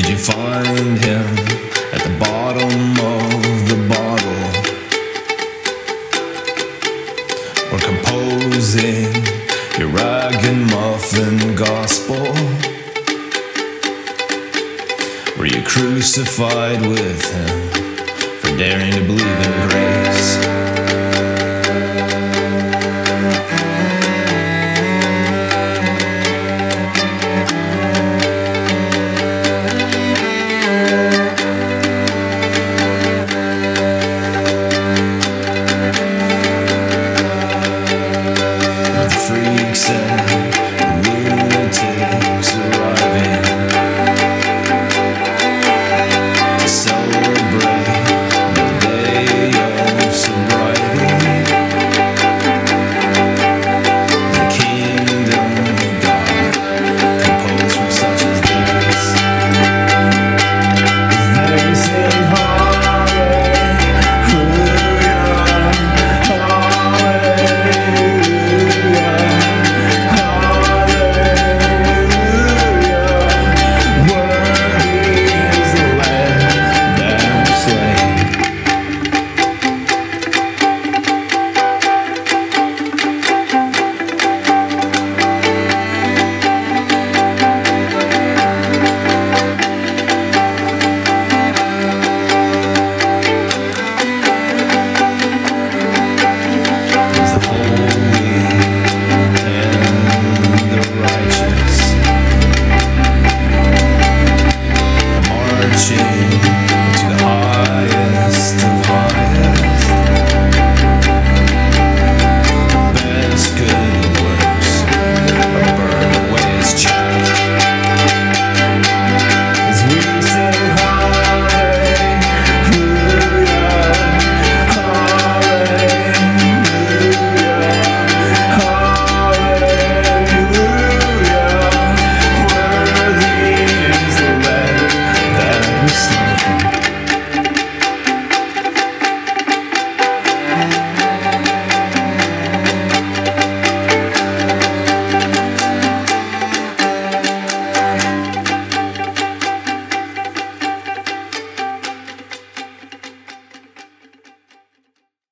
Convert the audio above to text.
Did you find him at the bottom of the bottle? Or composing your ragamuffin gospel? Were you crucified with him for daring to believe in grace?